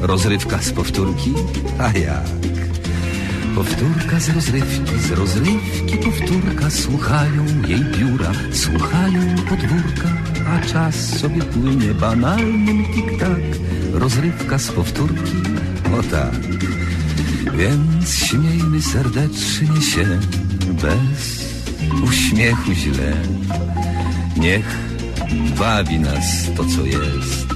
rozrywka z powtórki, a jak? Powtórka z rozrywki, z rozrywki powtórka, słuchają jej biura, słuchają podwórka, a czas sobie płynie banalnym tik-tak. Rozrywka z powtórki, o tak. Więc śmiejmy serdecznie się, bez uśmiechu źle. Niech bawi nas to, co jest.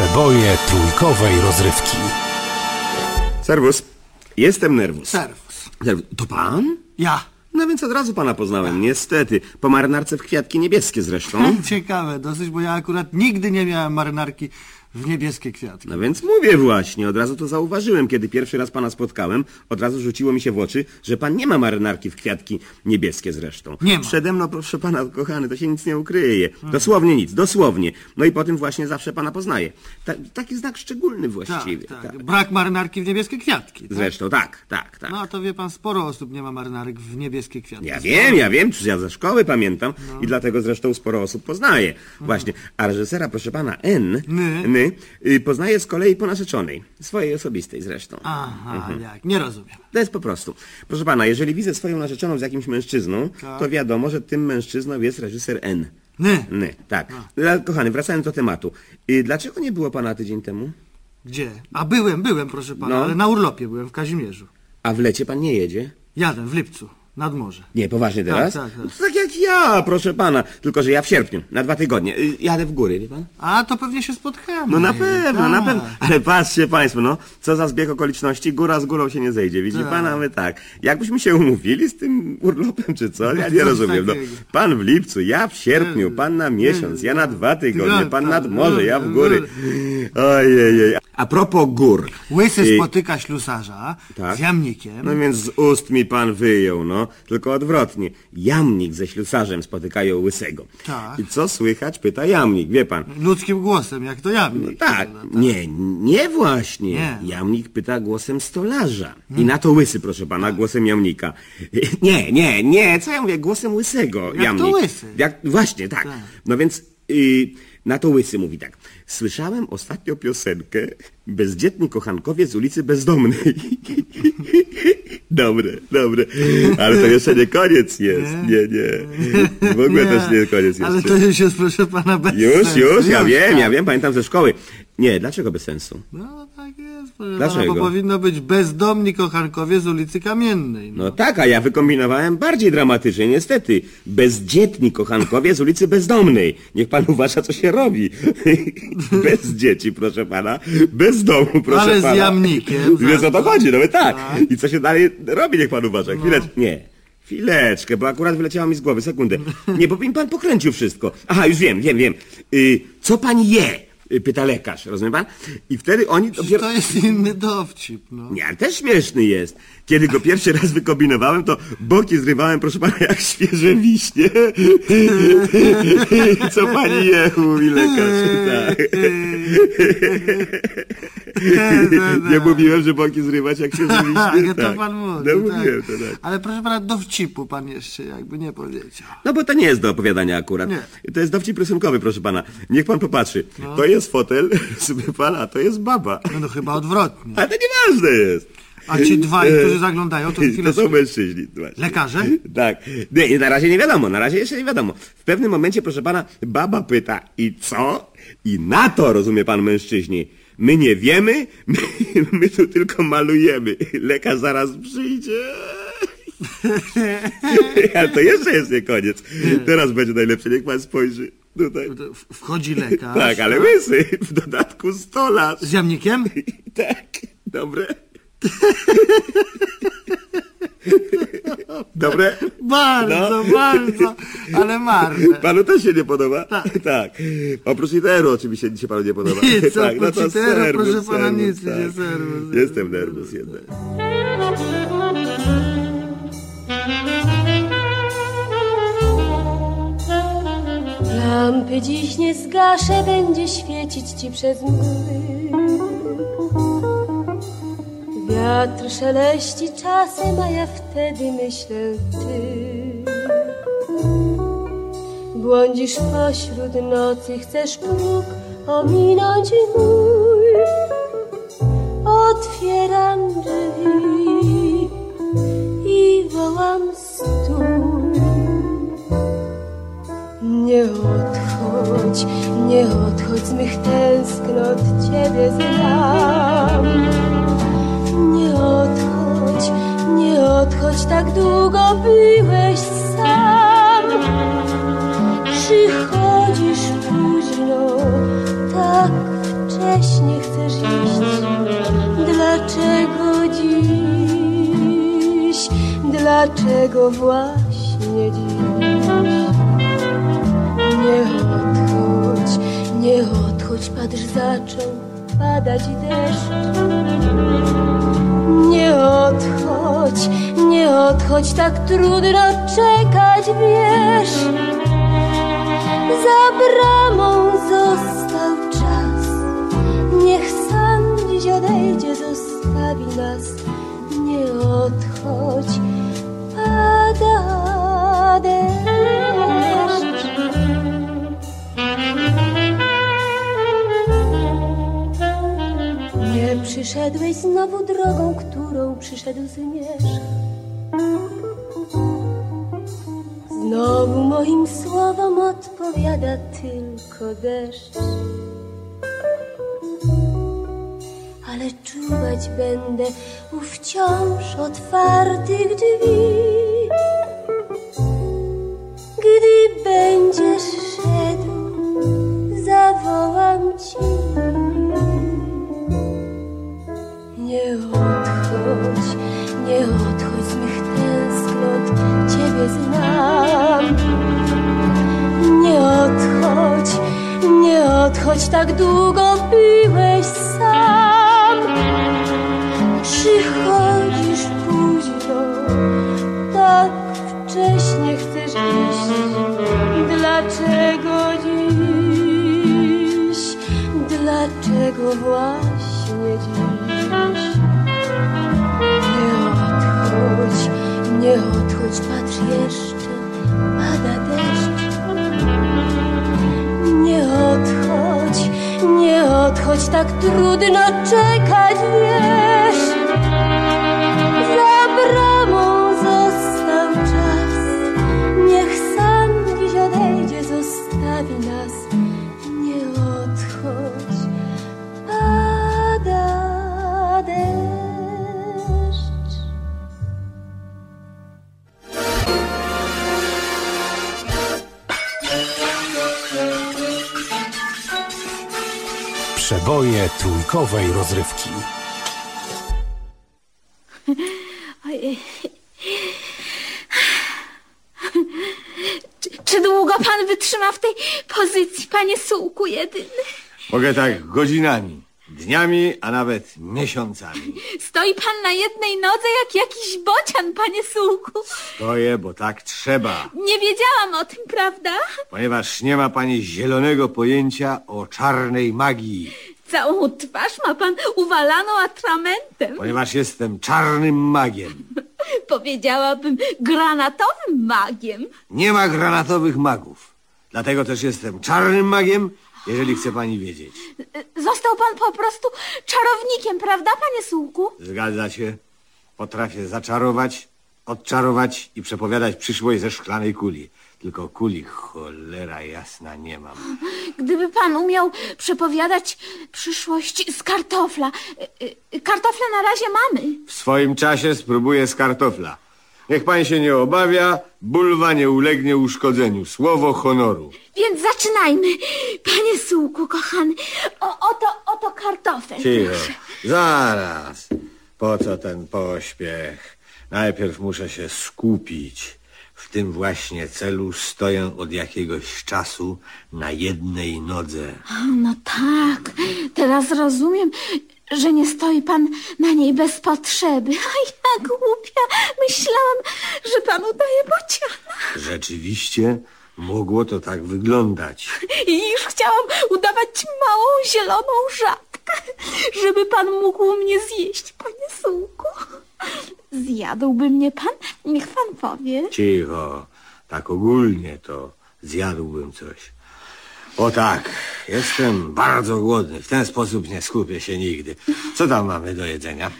Przeboje trójkowej rozrywki. Serwus. Jestem nerwus. Serwus. Serwus. To pan? Ja. No więc od razu pana poznałem, niestety. Po marynarce w kwiatki niebieskie zresztą. Ciekawe dosyć, bo ja akurat nigdy nie miałem marynarki w niebieskie kwiatki. No więc mówię właśnie, od razu to zauważyłem, kiedy pierwszy raz pana spotkałem. Od razu rzuciło mi się w oczy, że pan nie ma marynarki w kwiatki niebieskie zresztą. Nie ma. Przede mną, proszę pana, kochany, to się nic nie ukryje. Dosłownie nic, dosłownie. No i po tym właśnie zawsze pana poznaję. Ta, taki znak szczególny Tak, właściwie. tak. Brak marynarki w niebieskie kwiatki. Tak? Zresztą tak, tak, tak. No to wie pan, sporo osób nie ma marynarek w niebieskie kwiatki. Ja wiem, ja wiem, przecież ja ze szkoły pamiętam i dlatego zresztą sporo osób poznaje. Właśnie, a reżysera, proszę pana, N, Ny. Ny, y, poznaje z kolei po narzeczonej, swojej osobistej zresztą. Aha, Mhm. jak, nie rozumiem. To jest po prostu. Proszę pana, jeżeli widzę swoją narzeczoną z jakimś mężczyzną, Tak. to wiadomo, że tym mężczyzną jest reżyser N. Ny. Ny, tak. Ale, Kochany, wracając do tematu. Y, Dlaczego nie było pana tydzień temu? Gdzie? A byłem, byłem, proszę pana, No. ale na urlopie byłem w Kazimierzu. A w lecie pan nie jedzie? Jadę w lipcu, nad morze. Nie, poważnie teraz? tak, tak. No to tak jak ja, proszę pana. Tylko, że ja w sierpniu, na dwa tygodnie. Y, Jadę w góry, wie pan? A to pewnie się spotkamy. No na pewno, na Tak. pewno. Ale patrzcie państwo, no, co za zbieg okoliczności, góra z górą się nie zejdzie. Widzi Tak. pan, a my tak. Jakbyśmy się umówili z tym urlopem, czy co? Ja nie Coś rozumiem. No, takiego. pan w lipcu, ja w sierpniu, pan na miesiąc, ja na dwa tygodnie, pan nad morze, ja w góry. Ojej. A propos gór. Łysy Y, spotyka ślusarza Tak. z jamnikiem. No więc z ust mi pan wyjął, no. Tylko odwrotnie. Jamnik ze ślusarzem spotykają łysego. Tak. I co słychać? Pyta jamnik, wie pan. Ludzkim głosem, jak to jamnik. Tak, No, nie, nie właśnie. Nie. Jamnik pyta głosem stolarza. I na to łysy, proszę pana, Tak. głosem jamnika. Nie, nie, nie, co ja mówię, głosem łysego Jak to jamnik. łysy? Jak, właśnie, tak. Tak. No więc na to łysy mówi tak. Słyszałem ostatnio piosenkę Bezdzietni kochankowie z ulicy Bezdomnej. Dobre, dobre. Ale to jeszcze nie koniec jest. Nie, nie. W ogóle też nie koniec jeszcze. Ale to już jest, proszę pana, bez Już, już, ja wiem, tak. ja wiem, pamiętam ze szkoły. Nie, dlaczego bez sensu? No tak jest, proszę Dlaczego? pana, bo powinno być bezdomni kochankowie z ulicy Kamiennej. No. No tak, a ja wykombinowałem bardziej dramatycznie, niestety. Bezdzietni kochankowie z ulicy Bezdomnej. Niech pan uważa, co się robi. Bez dzieci, proszę pana. Bez domu, proszę Ale z pana. jamnikiem, Wiesz, o to tak. chodzi, no my tak. Tak. No. I co się dalej robi, niech pan uważa. Chwileczkę, nie. Chwileczkę, bo akurat wyleciało mi z głowy, sekundę. Nie, bo mi pan pokręcił wszystko. Aha, już wiem, wiem, wiem. Y, co pani je? Y, Pyta lekarz, rozumie pan? I wtedy oni dopiero... To jest inny dowcip, no. Nie, ale też śmieszny jest. Kiedy go pierwszy raz wykombinowałem, to boki zrywałem, proszę pana, jak świeże wiśnie. Co pani je, mówi lekarz. Tak. Nie mówiłem, że boki zrywać jak wiśnie? Jak to Tak. pan mówi. No tak. mówiłem to tak. Ale proszę pana, dowcipu pan jeszcze jakby nie powiedział. No bo to nie jest do opowiadania akurat. Nie. To jest dowcip rysunkowy, proszę pana. Niech pan popatrzy. To jest fotel, sobie pana, a to jest baba. No, no chyba odwrotnie. Ale to nieważne jest. A ci dwaj, którzy zaglądają, to chwilę To są mężczyźni. właśnie. Lekarze? Tak. Nie, na razie nie wiadomo, na razie jeszcze nie wiadomo. W pewnym momencie, proszę pana, baba pyta, i co? I na to, rozumie pan mężczyźni, my nie wiemy, my, my tu tylko malujemy. Lekarz zaraz przyjdzie. Ale to jeszcze jest nie koniec. Teraz będzie najlepsze, niech pan spojrzy. Tutaj. Wchodzi lekarz. Tak, ale łysy, w dodatku stolarz. Z jamnikiem? Tak, dobre. Dobre? Bardzo, No. bardzo, ale marne. Panu też się nie podoba? Tak. tak. Oprócz literu oczywiście się panu nie podoba. Nie, co, tak, oprócz literu, serwus, proszę pana, serwus, nic mi nie serwus. Jestem nerwus jednak. Lampy dziś nie zgaszę, będzie świecić ci przez mgły. Wiatr szeleści czasem, a ja wtedy myślę ty. Błądzisz pośród nocy, chcesz próg ominąć mój. Otwieram drzwi i wołam stój. Nie odchodź, nie odchodź z mych tęsknot, Ciebie znam. Odchodź, nie odchodź, tak długo byłeś sam. Przychodzisz późno, tak wcześnie chcesz iść. Dlaczego dziś, dlaczego właśnie dziś? Nie odchodź, nie odchodź, patrz, zaczął padać deszcz. Nie odchodź, nie odchodź, tak trudno czekać, wiesz. Za bramą został czas, niech sam dziś odejdzie, zostawi nas. Nie odchodź, pada deszcz. Przyszedłeś znowu drogą, którą przyszedł zmierzch. Znowu moim słowom odpowiada tylko deszcz. Ale czuwać będę u wciąż otwartych drzwi. Odchodź, tak długo byłeś sam. Przychodzisz późno, tak wcześnie chcesz iść. Dlaczego dziś, dlaczego właśnie dziś? Nie odchodź, nie odchodź, patrz jeszcze, pada deszcz. Odchodź, tak trudno czekać, wiesz. Przeboje trójkowej rozrywki. Ojej. Czy, czy długo pan wytrzyma w tej pozycji, panie sułku jedyny? Mogę tak godzinami, dniami, a nawet miesiącami. Stoi pan na jednej nodze jak jakiś bocian, panie Sułku. Stoję, bo tak trzeba. Nie wiedziałam o tym, prawda? Ponieważ nie ma pani zielonego pojęcia o czarnej magii. Całą twarz ma pan uwalaną atramentem. Ponieważ jestem czarnym magiem. Powiedziałabym granatowym magiem. Nie ma granatowych magów. Dlatego też jestem czarnym magiem, jeżeli chce pani wiedzieć. Został pan po prostu czarownikiem, prawda, panie Sułku? Zgadza się. Potrafię zaczarować, odczarować i przepowiadać przyszłość ze szklanej kuli. Tylko kuli, cholera jasna, nie mam. Gdyby pan umiał przepowiadać przyszłość z kartofla. Y, y, Kartofle na razie mamy. W swoim czasie spróbuję z kartofla. Niech pan się nie obawia, bulwa nie ulegnie uszkodzeniu. Słowo honoru. Więc zaczynajmy. Panie Sułku, kochany, o, oto, oto kartofel. Cicho. proszę. Zaraz. Po co ten pośpiech? Najpierw muszę się skupić. W tym właśnie celu stoję od jakiegoś czasu na jednej nodze. No tak, teraz rozumiem, że nie stoi pan na niej bez potrzeby. A ja głupia, myślałam, że pan udaje bociana. Rzeczywiście mogło to tak wyglądać. I już chciałam udawać małą zieloną żabkę, żeby pan mógł mnie zjeść, panie Sułku. Zjadłby mnie pan? Niech pan powie. Cicho. Tak ogólnie to zjadłbym coś. O tak, jestem bardzo głodny. W ten sposób nie skupię się nigdy. Co tam mamy do jedzenia?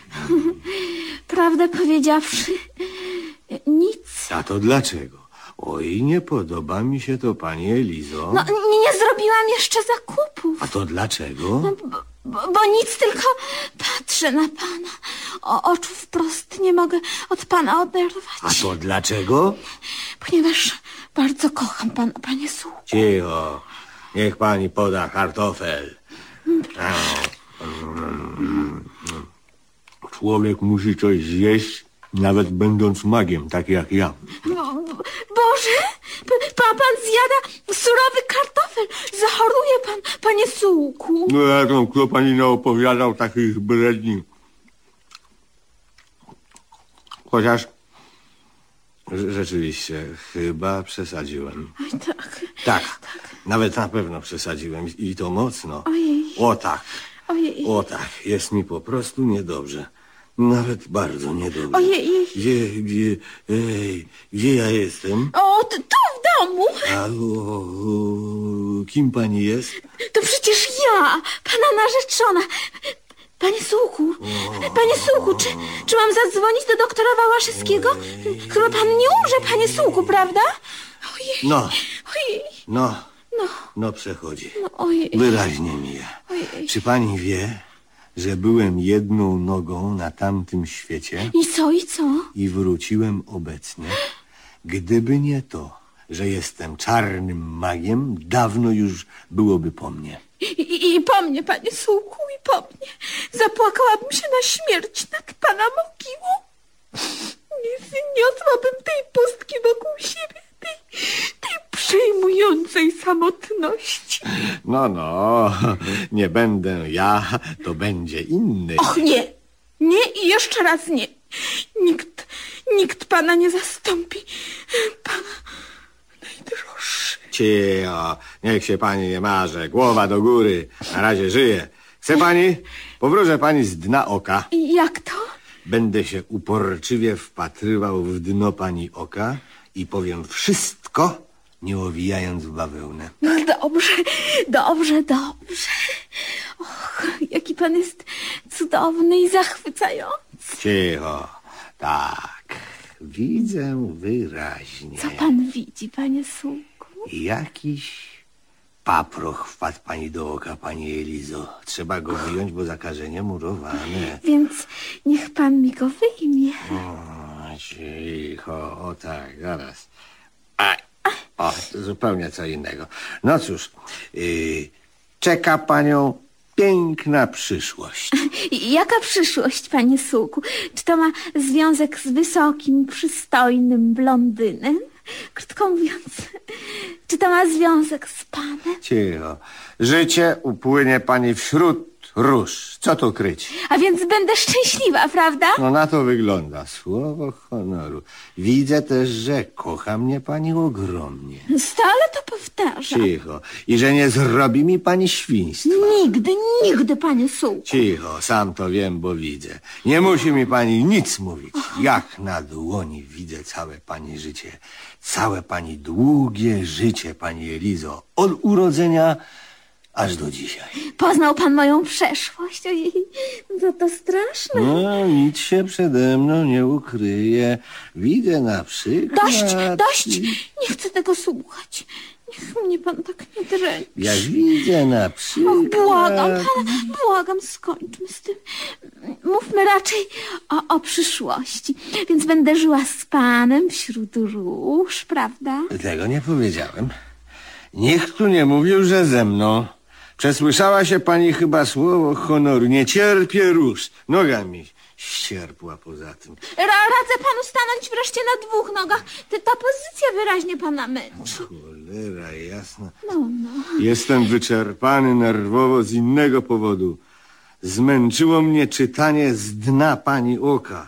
Prawdę powiedziawszy, nic. A to dlaczego? Oj, nie podoba mi się to, pani Elizo. No, nie, nie zrobiłam jeszcze zakupów. A to dlaczego? Bo, bo, bo nic, tylko patrzę na pana. O, oczu wprost nie mogę od pana oderwać. A to dlaczego? Ponieważ bardzo kocham pana, panie Sułku. Cicho. Niech pani poda kartofel. Człowiek musi coś zjeść, nawet będąc magiem, tak jak ja. Bo, Boże, pa, pan zjada surowy kartofel. Zachoruje pan, panie Sułku. No jak tam kto pani naopowiadał takich bredni. Chociaż rzeczywiście chyba przesadziłem. Oj, tak. Tak, nawet na pewno przesadziłem i to mocno. Ojej. O tak, Ojej. o tak, jest mi po prostu niedobrze. Nawet bardzo niedobrze. Ojej. Gdzie, gdzie, ej, gdzie ja jestem? O, t- tu w domu. A o, o, kim pani jest? To przecież ja, pana narzeczona. Panie Sułku, panie Sułku, czy, czy mam zadzwonić do doktora Wałaszewskiego? Chyba pan nie umrze, panie Sułku, prawda? Ojej, No, ojej, no, no, no przechodzi. no ojej. Wyraźnie mija. Ojej. Czy pani wie, że byłem jedną nogą na tamtym świecie I co, i co? i wróciłem obecnie? Gdyby nie to, że jestem czarnym magiem, dawno już byłoby po mnie. I, i, po mnie, panie Sułku, i po mnie. Zapłakałabym się na śmierć nad pana mogiłą. Nie wyniosłabym tej pustki wokół siebie, tej, tej przejmującej samotności. No, no, nie będę ja, to będzie inny. Och nie, nie i jeszcze raz nie. Nikt, nikt pana nie zastąpi. Pana Cio, niech się pani nie marze, głowa do góry, na razie żyje. Chce pani? Powróżę pani z dna oka. Jak to? Będę się uporczywie wpatrywał w dno pani oka i powiem wszystko, nie owijając w bawełnę. Dobrze, dobrze, dobrze. Och, jaki pan jest cudowny i zachwycający. Cicho, tak, widzę wyraźnie. Co pan widzi, panie Sułku? Jakiś paproch wpadł pani do oka, pani Elizo. Trzeba go wyjąć, bo zakażenie murowane. Więc niech pan mi go wyjmie. O, cicho, o tak, zaraz. A, o, zupełnie co innego. No cóż, yy, czeka panią piękna przyszłość. Jaka przyszłość, panie Sułku? Czy to ma związek z wysokim, przystojnym blondynem? Krótko mówiąc, czy to ma związek z panem? Cicho. Życie upłynie pani wśród róż. Co tu kryć? A więc będę szczęśliwa, prawda? No na to wygląda. Słowo honoru. Widzę też, że kocha mnie pani ogromnie. Stale to powtarzam. Cicho. I że nie zrobi mi pani świństwa. Nigdy, nigdy, panie Sułku. Cicho, sam to wiem, bo widzę. Nie musi mi pani nic mówić. Jak na dłoni widzę całe pani życie. Całe pani długie życie, pani Elizo. Od urodzenia aż do dzisiaj. Poznał pan moją przeszłość. Ojej, to to straszne. No, nic się przede mną nie ukryje. Widzę na przykład... Dość, dość! Nie chcę tego słuchać. Niech mnie pan tak nie dręczy. Ja widzę na Och, przykład... błagam pana, błagam, skończmy z tym. Mówmy raczej o, o przyszłości. Więc będę żyła z panem wśród róż, prawda? Tego nie powiedziałem. Nikt tu nie mówił, że ze mną. Przesłyszała się pani chyba słowo honoru. Nie cierpię róż. Noga mi ścierpła poza tym. Ra radzę panu stanąć wreszcie na dwóch nogach. Ty, ta pozycja wyraźnie pana męczy. Cholera jasna. No, no. Jestem wyczerpany nerwowo z innego powodu. Zmęczyło mnie czytanie z dna pani oka.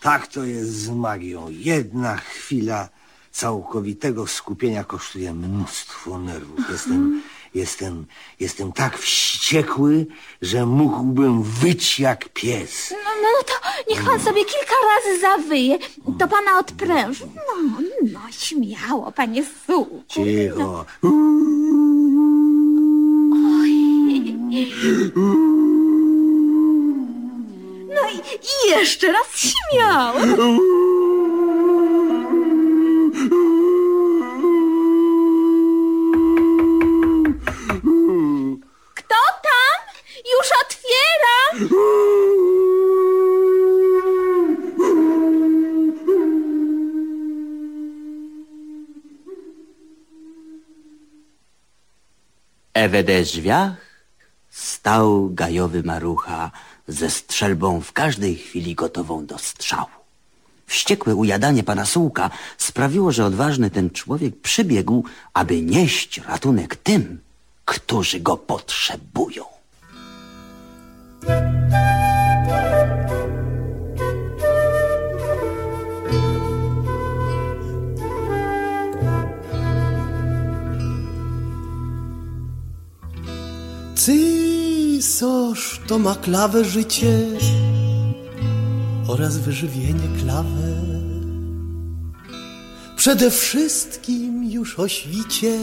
Tak to jest z magią. Jedna chwila całkowitego skupienia kosztuje mnóstwo nerwów. Jestem, jestem, jestem tak wściekły, że mógłbym wyć jak pies. No, no, no to niech pan sobie kilka razy zawyje. To pana odpręży. No, no, śmiało, panie Sułku. Cicho. No i, i jeszcze raz śmiało. Ewe drzwiach stał gajowy marucha ze strzelbą w każdej chwili gotową do strzału. Wściekłe ujadanie pana Sułka sprawiło, że odważny ten człowiek przybiegł, aby nieść ratunek tym, którzy go potrzebują. Cysarz to ma klawę życie oraz wyżywienie klawę. Przede wszystkim już o świcie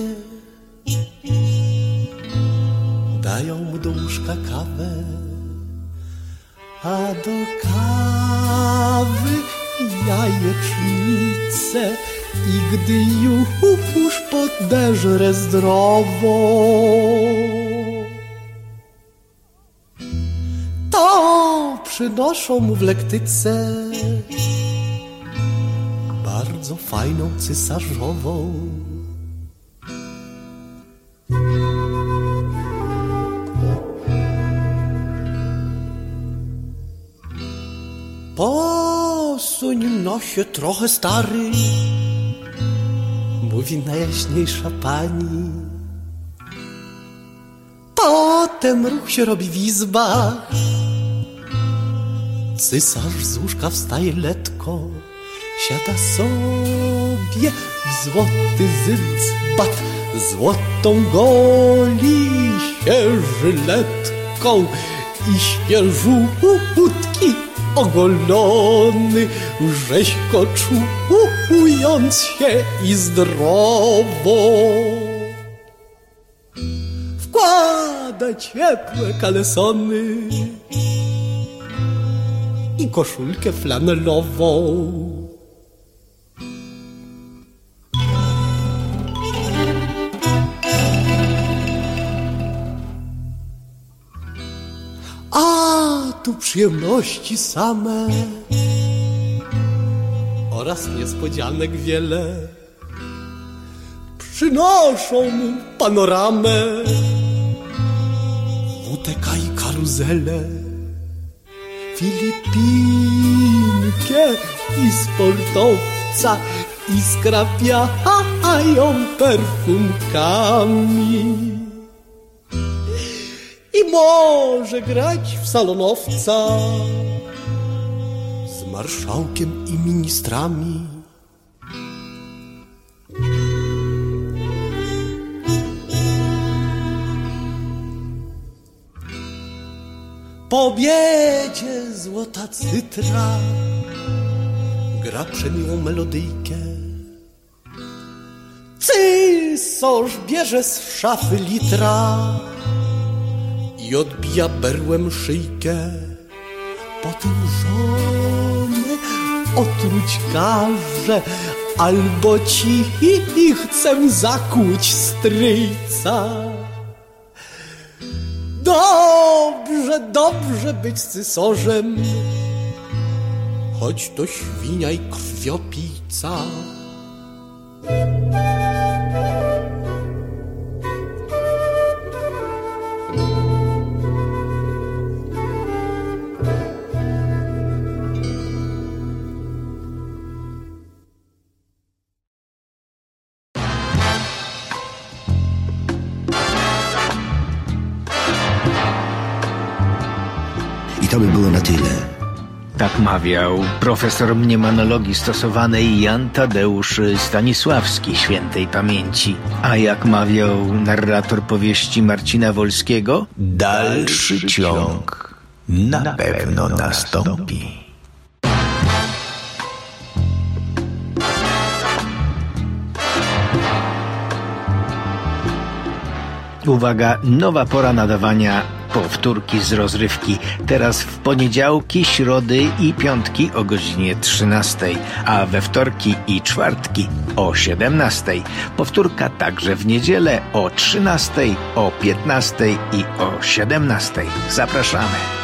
dają mu do łóżka kawę, a do kawy jajecznicę i gdy już podeżre zdrowo, to przynoszą mu w lektyce bardzo fajną cysarzową. Posuń nosie trochę stary, mówi najjaśniejsza pani. Potem ruch się robi w izbach. Cysarz z łóżka wstaje letko, siada sobie w złoty zydzbat, złotą goli się żyletką i świeżutki ogolony, rzeźko czując się i zdrowo. Wkłada ciepłe kalesony i koszulkę flanelową. A tu przyjemności same oraz niespodzianek wiele przynoszą mu panoramę, WTK i karuzelę. Filipinkę i sportowca i skrapiają perfumkami. I może grać w salonowca z marszałkiem i ministrami. Po obiedzie złota cytra gra przemiłą melodyjkę. Cysarz bierze z szafy litra i odbija berłem szyjkę. Potem żonę otruć każe, albo ci chcę zakłuć stryjca. Dobrze, dobrze być cysorzem, choć to świnia i krwiopijca. Mawiał profesor mniemanologii stosowanej Jan Tadeusz Stanisławski świętej pamięci. A jak mawiał narrator powieści Marcina Wolskiego? Dalszy ciąg na pewno nastąpi. Uwaga, nowa pora nadawania powtórki z rozrywki. Teraz w poniedziałki, środy i piątki o godzinie 13, a we wtorki i czwartki o 17. Powtórka także w niedzielę o 13, o 15 i o 17. Zapraszamy.